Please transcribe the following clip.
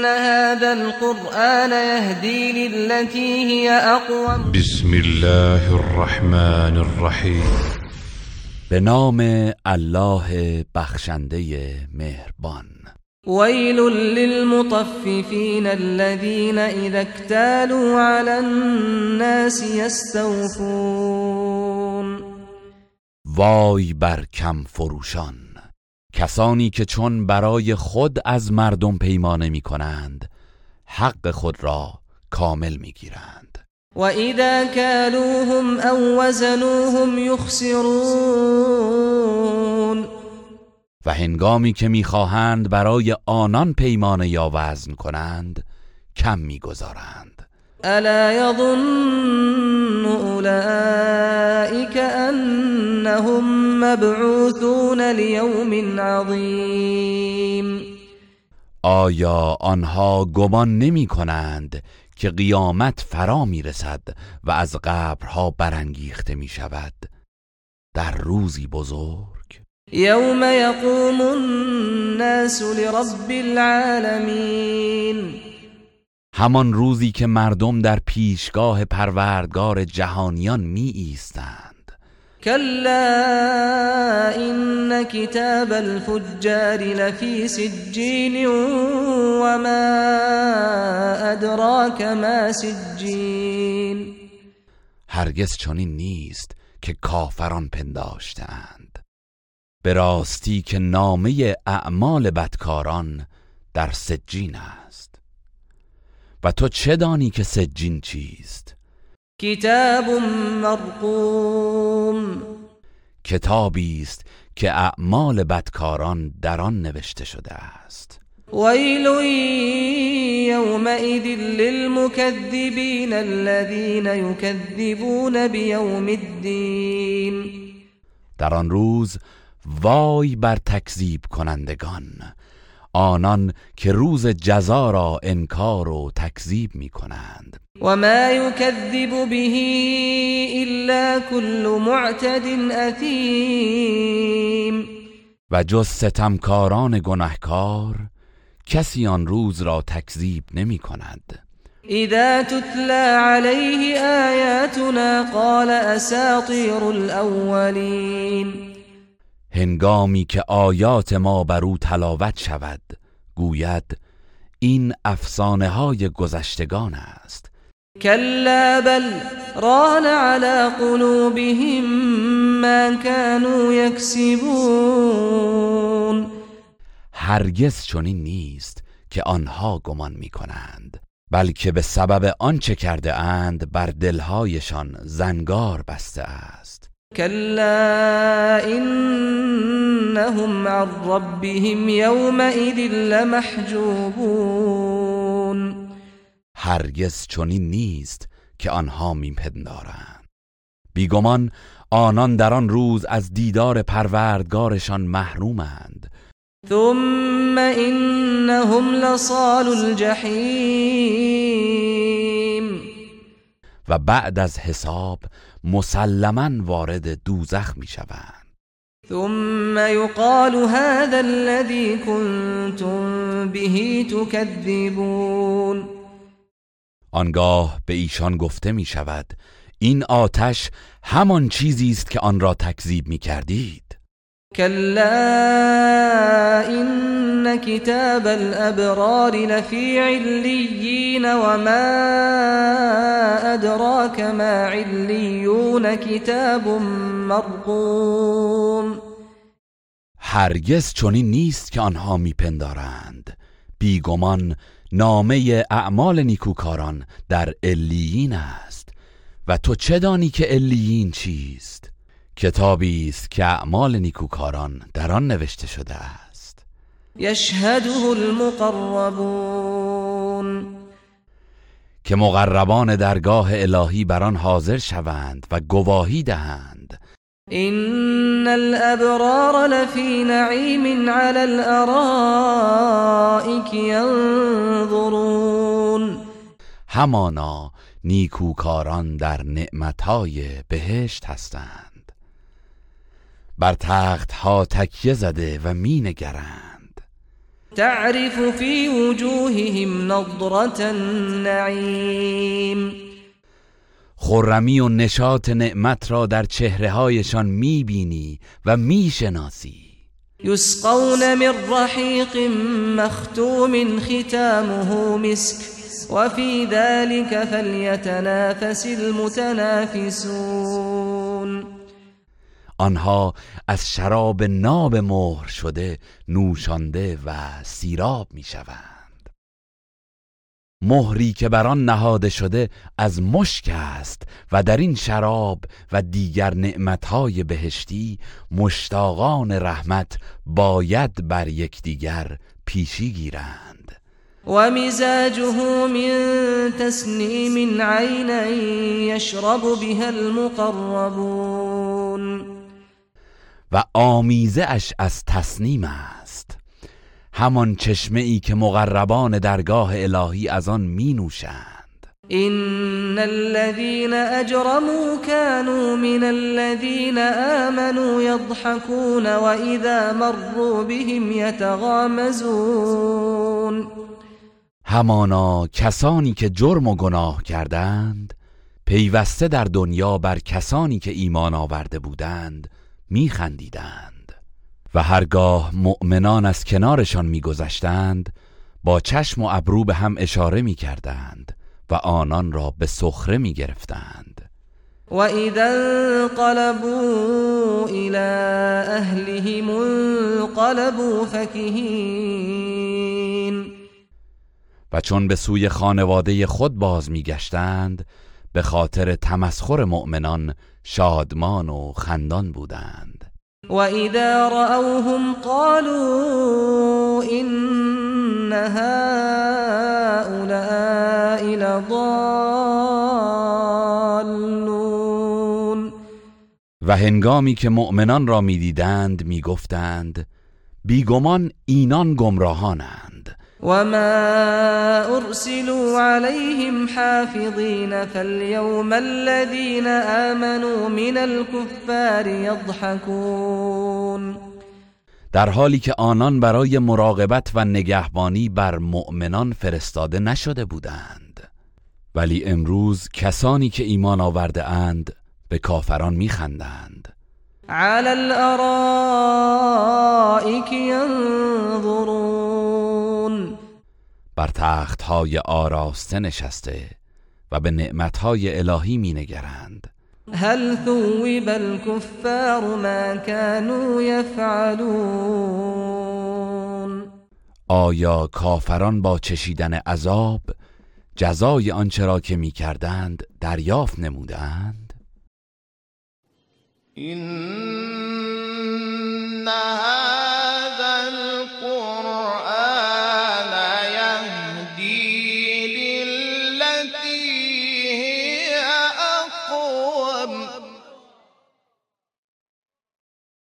إن هذا القرآن يهدي للتي هي أقوم. بسم الله الرحمن الرحیم به نام الله بخشنده مهربان. ويل للمطففين الذين إذا اكتالوا على الناس يستوفون. وای بر کم فروشان. کسانی که چون برای خود از مردم پیمانه می کنند حق خود را کامل می گیرند وإذا كالوهم أو وزنوهم يخسرون و هنگامی که می‌خواهند برای آنان پیمانه یا وزن کنند کم می‌گذارند. ألا يظن أولئك أنهم مبعوثون ليوم عظيم. آیا آنها گمان نمی کنند که قیامت فرا می رسد و از قبرها برانگیخته می شود؟ در روزی بزرگ. يوم يقوم الناس لرب العالمين همان روزی که مردم در پیشگاه پروردگار جهانیان می ایستند. كلا إن كتاب الفجار لفي سجين وما أدراك ما سجين هرگز چنین نیست که کافران پنداشتند. به راستی که نامه اعمال بدکاران در سجین است. و تو چه دانی که سجین چیست؟ كتاب مرقوم. کتابی است که اعمال بدکاران در آن نوشته شده است. ويل يومئذ للمكذبين الذين يكذبون بيوم الدين در آن روز وای بر تکذیب کنندگان. آنان که روز جزا را انکار و تکذیب می کنند وما يكذب به إلا كل معتد أثيم. و جز ستمکاران گنهکار کسی آن روز را تکذیب نمی کند إذا تتلى عليه آياتنا قال أساطير الأولين. هنگامی که آیات ما بر او تلاوت شود گوید این افسانه های گذشتگان است. كلا بل ران على قلوبهم ما كانوا يكسبون هرگز چنین نیست که آنها گمان می کنند بلکه به سبب آنچه کرده اند بر دلهایشان زنگار بسته است. كلا إنهم عن ربهم يومئذ لمحجوبون. هرگز چنین نیست که آنها میپندارند. بیگمان آنان در آن روز از دیدار پروردگارشان محرومند. ثم إنهم لصال الجحيم و بعد از حساب مسلما وارد دوزخ می‌شوند. ثم يقال هذا الذي كنتم به تكذبون. آنگاه به ایشان گفته می شود این آتش همان چیزی است که آن را تکذیب می کردید كلا كتاب الأبرار لفي عليين وما أدراك ما عليون كتاب مرقوم. هرگز چنین نیست که آنها میپندارند. بیگمان نامه اعمال نیکوکاران در علیین است. و تو چه دانی که علیین چیست؟ کتابی است که اعمال نیکوکاران در آن نوشته شده است. يشهده المقربون. که مقربان درگاه الهی بر آن حاضر شوند و گواهی دهند. إن الأبرار لفي نعيم على الأرائك ينظرون همانا نیکوکاران در نعمتهای بهشت هستند. بر تخت ها تکیه زده و می نگرند. تعرف في وجوههم نضرة النعيم. خرمی و نشاط نعمت را در چهره هایشان می بینی و می شناسی يسقون من رحيق مختوم ختامه مسك وفي ذلك فليتنافس المتنافسون. آنها از شراب ناب مهر شده نوشانده و سیراب می شوند مهری که بر آن نهاده شده از مشک است و در این شراب و دیگر نعمتهای بهشتی مشتاقان رحمت باید بر یکدیگر پیشی گیرند. ومزاجه من تسنيم عينا يشرب بها المقربون. و آمیزه اش از تصنیم است. همان چشمه ای که مقربان درگاه الهی از آن می نوشند إن الذين أجرموا كانوا من الذين آمنوا يضحكون وإذا مروا بهم يتغامزون. همانا کسانی که جرم و گناه کردند پیوسته در دنیا بر کسانی که ایمان آورده بودند میخندیدند و هرگاه مؤمنان از کنارشان میگذشتند با چشم و ابرو به هم اشاره می‌کردند و آنان را به سخره می‌گرفتند. وإذا انقلبوا إلى أهلهم انقلبوا فكهين و چون به سوی خانواده خود باز میگشتند به خاطر تمسخر مؤمنان شادمان و خندان بودند. وإذا رأوهم قالوا إن هؤلاء لضالون. و هنگامی که مؤمنان را می‌دیدند می‌گفتند بیگمان اینان گمراهانند. وما أرسلوا عليهم حافظين فاليوم الذين آمنوا من الكفار يضحكون در حالی که آنان برای مراقبت و نگهبانی بر مؤمنان فرستاده نشده بودند. ولی امروز کسانی که ایمان آورده اند به کافران میخندند. على الأرائك ينظرون بر تختهای آراسته نشسته و به نعمتهای الهی مینگرند. هل ثوب الكفار ما كانوا يفعلون آیا کافران با چشیدن عذاب جزای آنچه را که می‌کردند دریافت نمودند إن